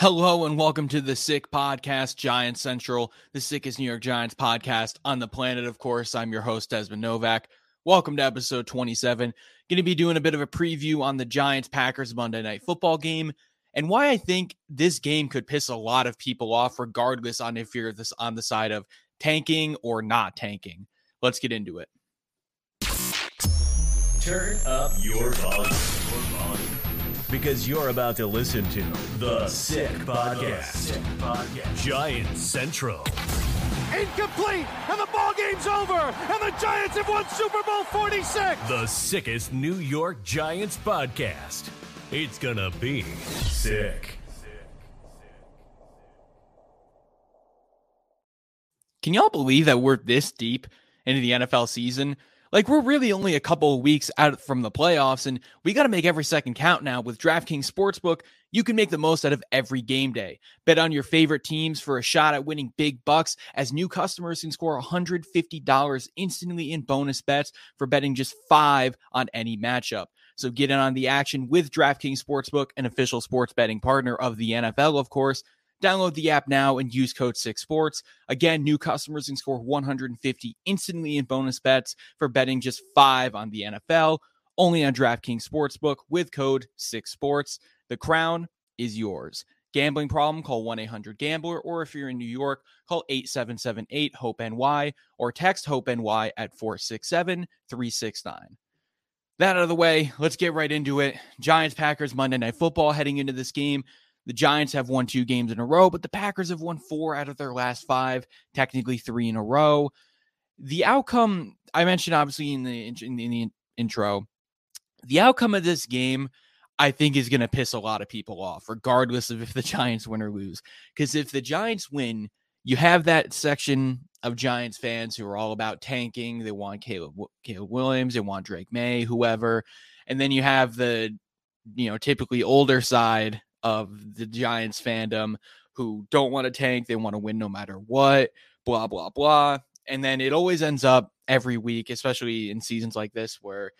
Hello and welcome to the Sick Podcast, Giant Central, the sickest New York Giants podcast on the planet. Of course, I'm your host, Desmond Novack. Welcome to episode 27. Going to be doing a bit of a preview on the Giants Packers Monday Night Football game and why I think this game could piss a lot of people off, regardless on if you're this on the side of tanking or not tanking. Let's get into it. Turn up your volume. Because you're about to listen to The Sick Podcast. Sick Podcast. Giant Central. Incomplete, and the ball game's over, and the Giants have won Super Bowl 46. The sickest New York Giants podcast. It's gonna be sick. Can y'all believe that we're this deep into the NFL season? Like we're really only a couple of weeks out from the playoffs, and we got to make every second count now. With DraftKings Sportsbook, you can make the most out of every game day. Bet on your favorite teams for a shot at winning big bucks, as new customers can score $150 instantly in bonus bets for betting just five on any matchup. So get in on the action with DraftKings Sportsbook, an official sports betting partner of the NFL, of course. Download the app now and use code 6sports. Again, new customers can score 150 instantly in bonus bets for betting just 5 on the NFL, only on DraftKings Sportsbook with code 6sports. The crown is yours. Gambling problem, call 1-800-GAMBLER or if you're in New York, call 8778-HOPE-NY or text HOPE-NY at 467-369. That out of the way, let's get right into it. Giants Packers Monday Night Football heading into this game. The Giants have won two games in a row, but the Packers have won four out of their last five, technically three in a row. The outcome I mentioned, obviously, in the, in the, in the intro, the outcome of this game, I think, is going to piss a lot of people off, regardless of if the Giants win or lose. Because if the Giants win, you have that section of Giants fans who are all about tanking. They want Caleb, Caleb Williams, they want Drake Maye, whoever. And then you have the, you know, typically older side of the Giants fandom who don't want to tank. They want to win no matter what, blah, blah, blah. And then it always ends up every week, especially in seasons like this, where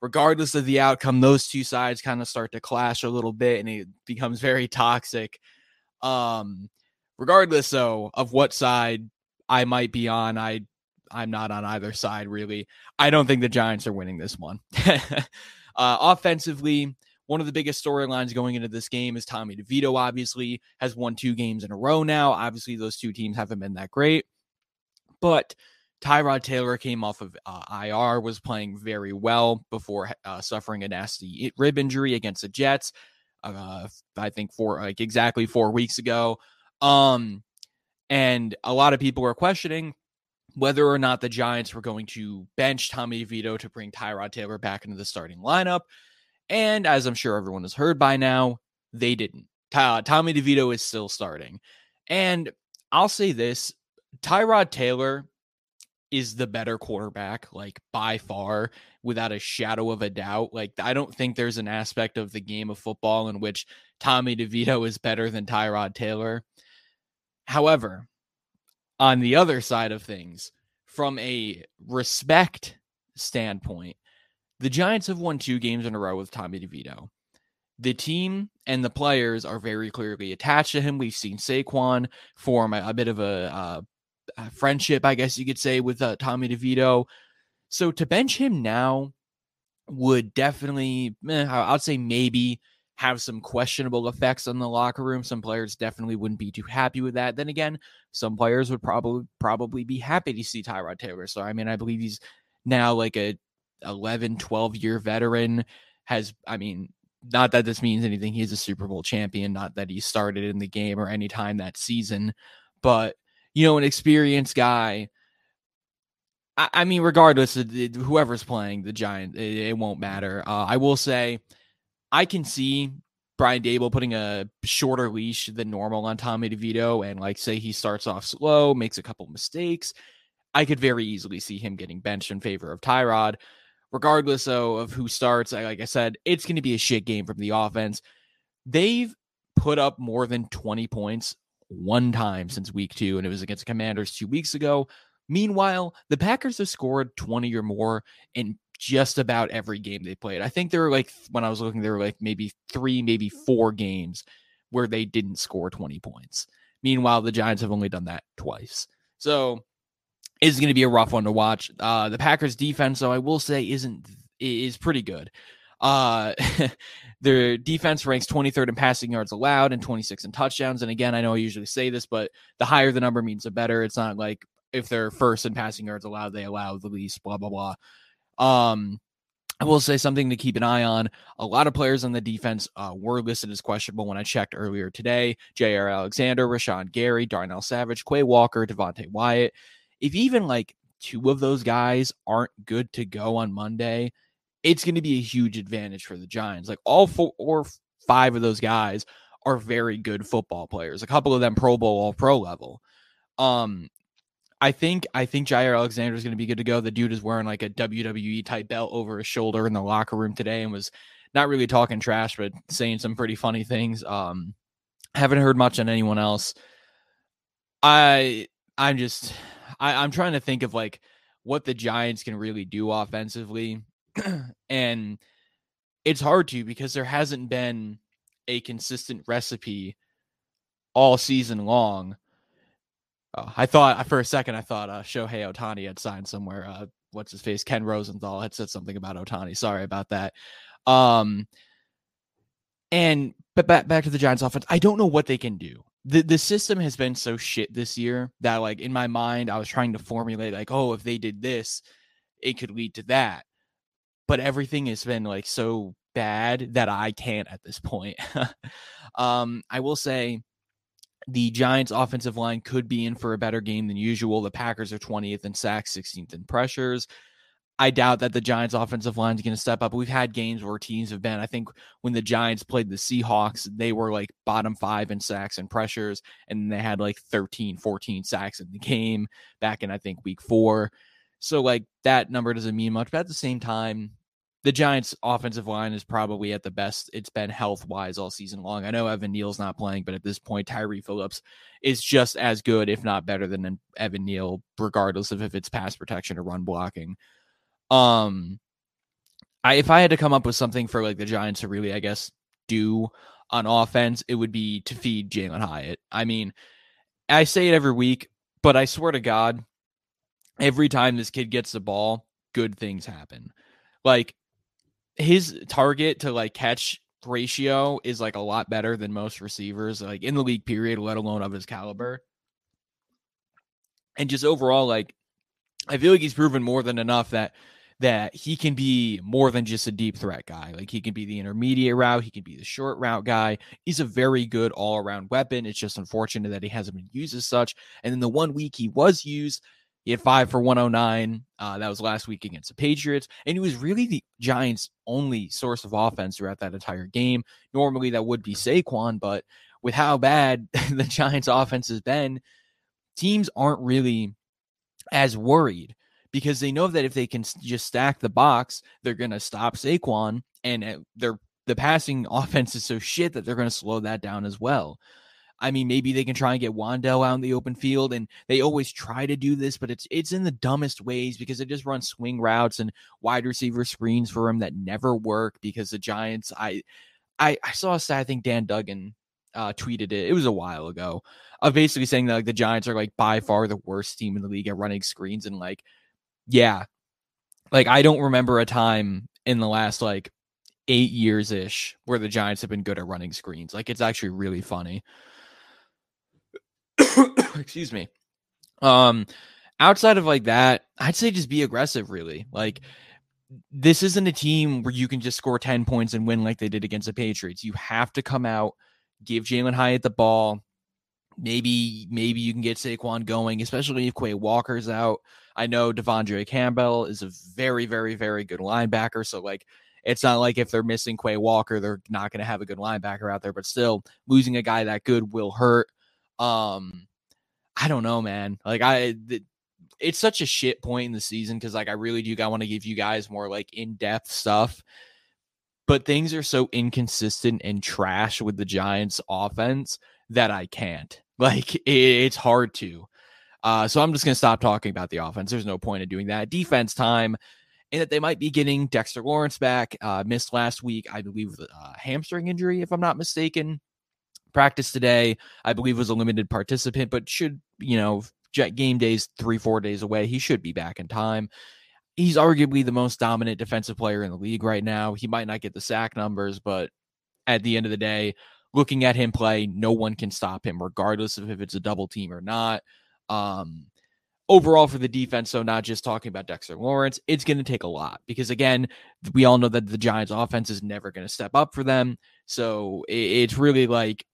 regardless of the outcome, those two sides kind of start to clash a little bit and it becomes very toxic. Um, regardless though of what side I might be on, I I'm not on either side really. I don't think the Giants are winning this one. uh, offensively, one of the biggest storylines going into this game is Tommy DeVito, obviously, has won two games in a row now. Obviously, those two teams haven't been that great. But Tyrod Taylor came off of uh, IR, was playing very well before uh, suffering a nasty rib injury against the Jets. Uh, I think four, like exactly four weeks ago. Um, and a lot of people were questioning whether or not the Giants were going to bench Tommy DeVito to bring Tyrod Taylor back into the starting lineup. And as I'm sure everyone has heard by now, they didn't. Tommy DeVito is still starting. And I'll say this Tyrod Taylor is the better quarterback, like by far, without a shadow of a doubt. Like, I don't think there's an aspect of the game of football in which Tommy DeVito is better than Tyrod Taylor. However, on the other side of things, from a respect standpoint, the Giants have won two games in a row with Tommy DeVito. The team and the players are very clearly attached to him. We've seen Saquon form a, a bit of a, uh, a, friendship, I guess you could say, with uh, Tommy DeVito. So to bench him now would definitely, eh, I'd say maybe have some questionable effects on the locker room. Some players definitely wouldn't be too happy with that. Then again, some players would probably probably be happy to see Tyrod Taylor. So I mean, I believe he's now like a 11, 12 year veteran, has, I mean, not that this means anything. He's a Super Bowl champion, not that he started in the game or any time that season, but, you know, an experienced guy. I, I mean, regardless of whoever's playing the Giant, it, it won't matter. Uh, I will say, I can see Brian Daboll putting a shorter leash than normal on Tommy DeVito and like say he starts off slow, makes a couple mistakes. I could very easily see him getting benched in favor of Tyrod regardless though, of who starts, like I said, it's going to be a shit game from the offense. They've put up more than 20 points one time since week two, and it was against the Commanders two weeks ago. Meanwhile, the Packers have scored 20 or more in just about every game they played. I think there were like, when I was looking, there were like maybe three, maybe four games where they didn't score 20 points. Meanwhile, the Giants have only done that twice. So it's going to be a rough one to watch. Uh, the Packers defense, though, I will say isn't is pretty good. Uh, their defense ranks 23rd in passing yards allowed and 26 in touchdowns. And again, I know I usually say this, but the higher the number means the better. It's not like if they're first in passing yards allowed, they allow the least, blah, blah, blah. Um, I will say something to keep an eye on. A lot of players on the defense uh, were listed as questionable when I checked earlier today. Jaire Alexander, Rashan Gary, Darnell Savage, Quay Walker, Devonte Wyatt. If even like two of those guys aren't good to go on Monday, it's going to be a huge advantage for the Giants. Like all four or five of those guys are very good football players. A couple of them Pro Bowl, all pro level. Um, I think I think Jaire Alexander is going to be good to go. The dude is wearing like a WWE type belt over his shoulder in the locker room today and was not really talking trash, but saying some pretty funny things. Um, haven't heard much on anyone else. I I'm just I, I'm trying to think of like what the Giants can really do offensively, and it's hard to because there hasn't been a consistent recipe all season long Oh, I thought for a second I thought uh, Shohei Ohtani had signed somewhere. Uh, what's his face? Ken Rosenthal had said something about Ohtani. Sorry about that. Um, and but back back to the Giants offense. I don't know what they can do. The the system has been so shit this year that like in my mind I was trying to formulate like, oh, if they did this, it could lead to that. But everything has been like so bad that I can't at this point. um, I will say the Giants' offensive line could be in for a better game than usual. The Packers are 20th in sacks, 16th in pressures. I doubt that the Giants' offensive line is going to step up. We've had games where teams have been. I think when the Giants played the Seahawks, they were like bottom five in sacks and pressures, and they had like 13, 14 sacks in the game back in, I think, week four. So, like, that number doesn't mean much. But at the same time, the Giants' offensive line is probably at the best it's been health wise all season long. I know Evan Neal's not playing, but at this point, Tyre Phillips is just as good, if not better, than Evan Neal, regardless of if it's pass protection or run blocking. Um, I if I had to come up with something for like the Giants to really, I guess, do on offense, it would be to feed Jalin Hyatt. I mean, I say it every week, but I swear to God, every time this kid gets the ball, good things happen. Like his target to like catch ratio is like a lot better than most receivers like in the league period let alone of his caliber and just overall like i feel like he's proven more than enough that that he can be more than just a deep threat guy like he can be the intermediate route he can be the short route guy he's a very good all-around weapon it's just unfortunate that he hasn't been used as such and in the one week he was used he had five for 109. Uh, that was last week against the Patriots. And he was really the Giants' only source of offense throughout that entire game. Normally, that would be Saquon, but with how bad the Giants' offense has been, teams aren't really as worried because they know that if they can just stack the box, they're going to stop Saquon. And uh, they're, the passing offense is so shit that they're going to slow that down as well. I mean, maybe they can try and get Wan'Dale out in the open field, and they always try to do this, but it's it's in the dumbest ways because they just run swing routes and wide receiver screens for him that never work because the Giants. I I, I saw a stat. I think Dan Duggan uh, tweeted it. It was a while ago, of basically saying that like the Giants are like by far the worst team in the league at running screens, and like, yeah, like I don't remember a time in the last like eight years ish where the Giants have been good at running screens. Like it's actually really funny. excuse me. Um, outside of like that, I'd say just be aggressive. Really, like this isn't a team where you can just score ten points and win like they did against the Patriots. You have to come out, give Jalin Hyatt the ball. Maybe, maybe you can get Saquon going, especially if Quay Walker's out. I know De'Vondre Campbell is a very, very, very good linebacker. So, like, it's not like if they're missing Quay Walker, they're not going to have a good linebacker out there. But still, losing a guy that good will hurt. Um, I don't know, man. Like I, the, it's such a shit point in the season because like I really do. I want to give you guys more like in depth stuff, but things are so inconsistent and trash with the Giants' offense that I can't. Like it, it's hard to. Uh, so I'm just gonna stop talking about the offense. There's no point in doing that. Defense time, and that they might be getting Dexter Lawrence back. Uh, missed last week, I believe, with a hamstring injury, if I'm not mistaken. Practice today, I believe, was a limited participant, but should, you know, game days three, four days away. He should be back in time. He's arguably the most dominant defensive player in the league right now. He might not get the sack numbers, but at the end of the day, looking at him play, no one can stop him, regardless of if it's a double team or not. Um, overall for the defense, so not just talking about Dexter Lawrence, it's going to take a lot because again, we all know that the Giants offense is never going to step up for them. So it's really like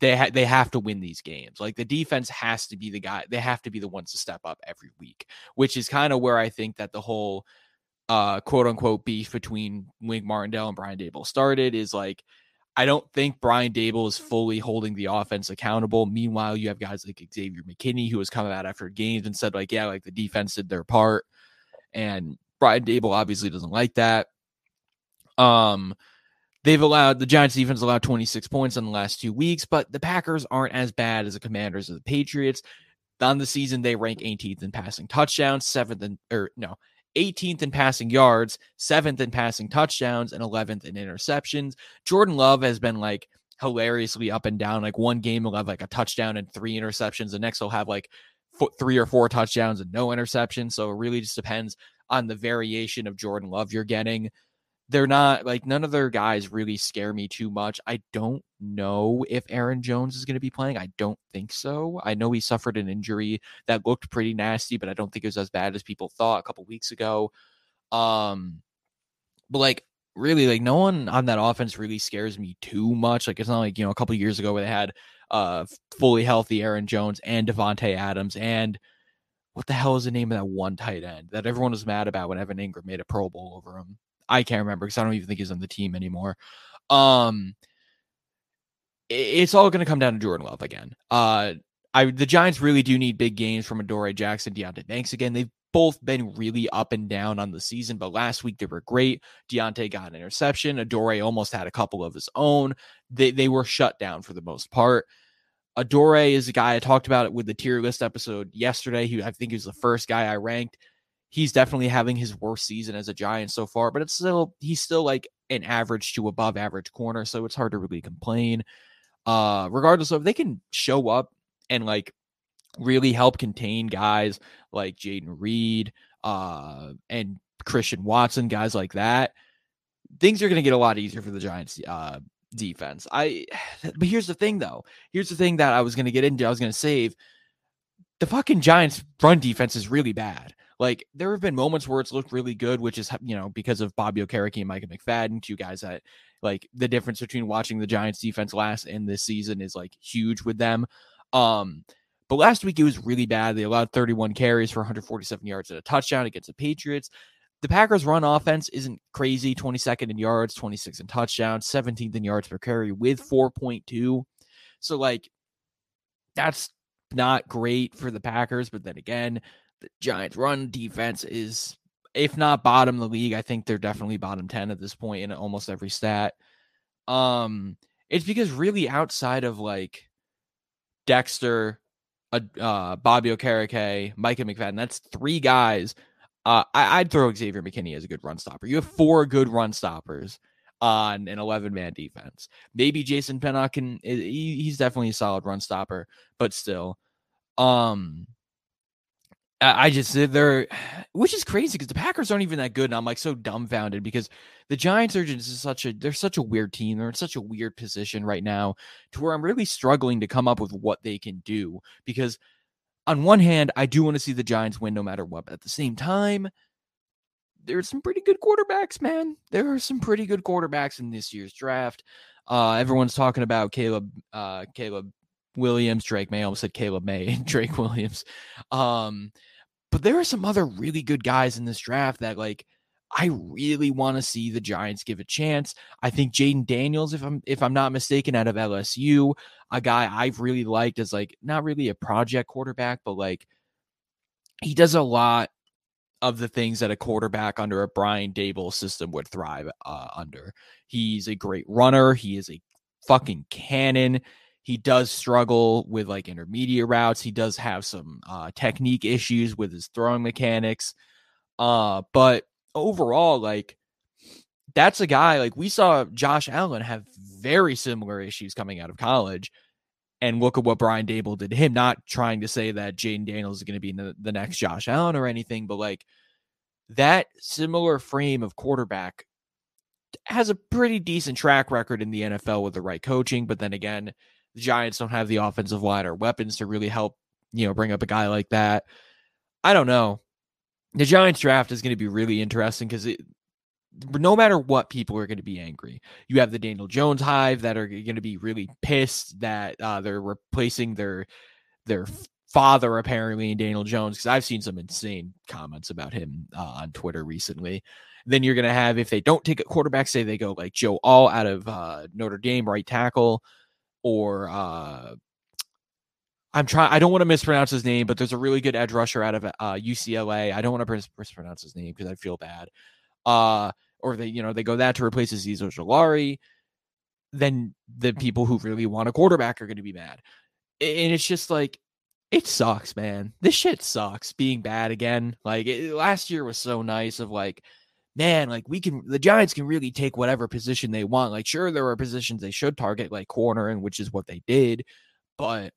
they ha- they have to win these games. Like the defense has to be the guy. They have to be the ones to step up every week, which is kind of where I think that the whole uh quote unquote beef between Wink Martindale and Brian Daboll started is like I don't think Brian Daboll is fully holding the offense accountable. Meanwhile, you have guys like Xavier McKinney who has come out after games and said, like, yeah, like the defense did their part. And Brian Daboll obviously doesn't like that. Um, they've allowed the Giants defense allowed 26 points in the last two weeks, but the Packers aren't as bad as the Commanders or the Patriots. On the season, they rank 18th in passing touchdowns, seventh in or no, 18th in passing yards, seventh in passing touchdowns, and 11th in interceptions. Jordan Love has been like hilariously up and down. Like one game will have like a touchdown and three interceptions. The next will have like three or four touchdowns and no interceptions. So it really just depends on the variation of Jordan Love you're getting they're not like none of their guys really scare me too much. I don't know if Aaron Jones is going to be playing. I don't think so. I know he suffered an injury that looked pretty nasty, but I don't think it was as bad as people thought a couple weeks ago. Um, but like really, like no one on that offense really scares me too much. Like it's not like you know a couple years ago where they had uh fully healthy Aaron Jones and Davante Adams and what the hell is the name of that one tight end that everyone was mad about when Evan Engram made a Pro Bowl over him? I can't remember because I don't even think he's on the team anymore. Um, it's all going to come down to Jordan Love again. Uh, I the Giants really do need big games from Adoree Jackson, Deonte Banks again. They've both been really up and down on the season, but last week they were great. Deonte got an interception. Adoree almost had a couple of his own. They they were shut down for the most part. Adoree is a guy I talked about it with the tier list episode yesterday. He I think he was the first guy I ranked he's definitely having his worst season as a Giant so far, but it's still he's still like an average to above average corner, so it's hard to really complain. Uh regardless of they can show up and like really help contain guys like Jayden Reed uh and Christian Watson, guys like that. Things are going to get a lot easier for the Giants uh defense. I but here's the thing though. Here's the thing that I was going to get into. I was going to save the fucking Giants run defense is really bad. Like there have been moments where it's looked really good, which is you know because of Bobby Okereke and Micah McFadden, two guys that like the difference between watching the Giants defense last and this season is like huge with them. Um, but last week it was really bad. They allowed 31 carries for 147 yards and a touchdown against the Patriots. The Packers' run offense isn't crazy 22nd in yards, 26 in touchdowns, 17th in yards per carry with 4.2. So, like, that's not great for the Packers. But then again, the Giants' run defense is, if not bottom of the league, I think they're definitely bottom 10 at this point in almost every stat. Um, it's because really outside of like Dexter, uh, uh Bobby Okereke, Micah McFadden, that's three guys. Uh, I, would throw Xavier McKinney as a good run stopper. You have four good run stoppers on an 11 man defense. Maybe Jason Pinnock can, he, he's definitely a solid run stopper, but still. Um, I just they're, which is crazy because the Packers aren't even that good, and I'm like so dumbfounded because the Giants are just such a they're such a weird team. They're in such a weird position right now to where I'm really struggling to come up with what they can do. Because on one hand, I do want to see the Giants win no matter what, but at the same time, there's some pretty good quarterbacks, man. There are some pretty good quarterbacks in this year's draft. Uh, everyone's talking about Caleb, uh, Caleb Williams, Drake Maye. I almost said Caleb May, and Drake Williams. Um, but there are some other really good guys in this draft that like I really want to see the Giants give a chance. I think Jayden Daniels, if I'm if I'm not mistaken, out of LSU, a guy I've really liked as like not really a project quarterback, but like he does a lot of the things that a quarterback under a Brian Daboll system would thrive uh, under. He's a great runner. He is a fucking cannon. He does struggle with like intermediate routes. He does have some uh, technique issues with his throwing mechanics. Uh, but overall, like that's a guy like we saw Josh Allen have very similar issues coming out of college. And look at what Brian Daboll did to him. Not trying to say that Jayden Daniels is going to be the, the next Josh Allen or anything, but like that similar frame of quarterback has a pretty decent track record in the NFL with the right coaching. But then again, the Giants don't have the offensive line or weapons to really help, you know, bring up a guy like that. I don't know. The Giants draft is going to be really interesting because no matter what, people are going to be angry. You have the Daniel Jones hive that are going to be really pissed that uh, they're replacing their their father apparently in Daniel Jones because I've seen some insane comments about him uh, on Twitter recently. Then you're going to have if they don't take a quarterback, say they go like Joe Alt out of uh, Notre Dame right tackle, or uh, I'm trying. I don't want to mispronounce his name, but there's a really good edge rusher out of uh, UCLA. I don't want to mispronounce his name because I feel bad uh, or they, you know, they go that to replace Azeez Ojulari, then the people who really want a quarterback are going to be mad. And it's just like, it sucks, man. This shit sucks being bad again. Like it, last year was so nice of like, man, like we can, the Giants can really take whatever position they want. Like, sure, there are positions they should target, like corner, and which is what they did. But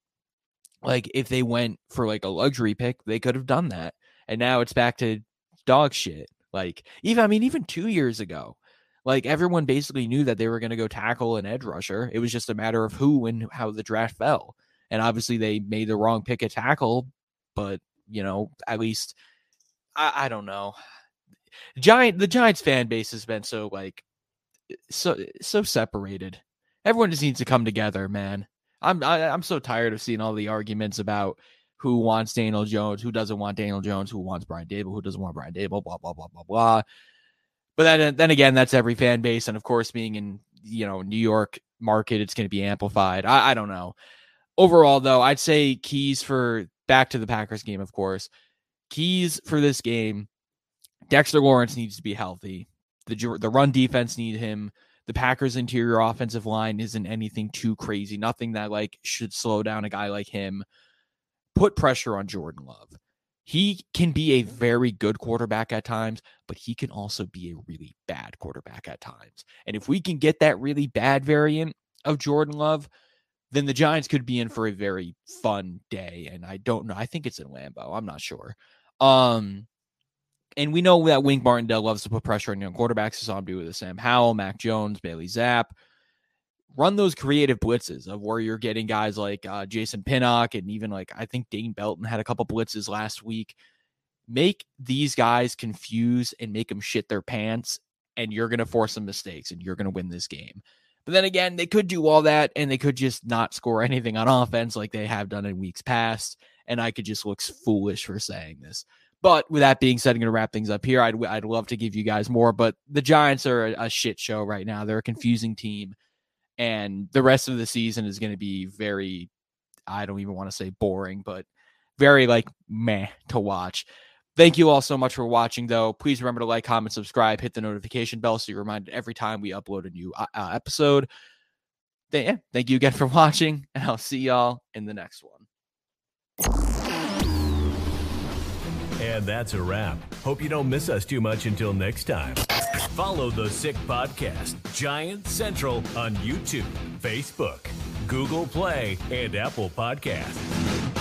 like, if they went for like a luxury pick, they could have done that. And now it's back to dog shit. Like even I mean even 2 years ago, like everyone basically knew that they were going to go tackle an edge rusher. It was just a matter of who and how the draft fell. And obviously they made the wrong pick at tackle, but you know, at least I, I don't know. Giant the Giants fan base has been so like so eh, so separated. Everyone just needs to come together, man. I'm I, am i am so tired of seeing all the arguments about who wants Daniel Jones, who doesn't want Daniel Jones, who wants Brian Daboll, who doesn't want Brian Daboll, blah blah blah blah blah. But then then again, that's every fan base, and of course, being in you know New York market, it's going to be amplified. I, I don't know. Overall, though, I'd say keys for back to the Packers game, of course. Keys for this game: Dexter Lawrence needs to be healthy. The the run defense need him. The Packers' interior offensive line isn't anything too crazy. Nothing that like should slow down a guy like him put pressure on Jordan Love. He can be a very good quarterback at times, but he can also be a really bad quarterback at times. And if we can get that really bad variant of Jordan Love, then the Giants could be in for a very fun day. And I don't know. I think it's in Lambeau. I'm not sure. Um, and we know that Wink Martindale loves to put pressure on young quarterbacks. Saw him do with Sam Howell, Mac Jones, Bailey Zappe. run those creative blitzes of where you're getting guys like uh, Jason Pinnock and even like I think Dane Belton had a couple blitzes last week. Make these guys confuse and make them shit their pants, and you're going to force some mistakes and you're going to win this game. But then again, they could do all that and they could just not score anything on offense like they have done in weeks past. And I could just look foolish for saying this. But with that being said, I'm going to wrap things up here. I'd, I'd love to give you guys more, but the Giants are a, a shit show right now. They're a confusing team and the rest of the season is going to be very I don't even want to say boring, but very like meh to watch. Thank you all so much for watching, though. Please remember to like, comment, subscribe, hit the notification bell so you're reminded every time we upload a new uh, episode. yeah, thank you again for watching, and I'll see y'all in the next one. And that's a wrap. Hope you don't miss us too much until next time. Follow the Sick Podcast, Giant Central on YouTube, Facebook, Google Play, and Apple Podcasts.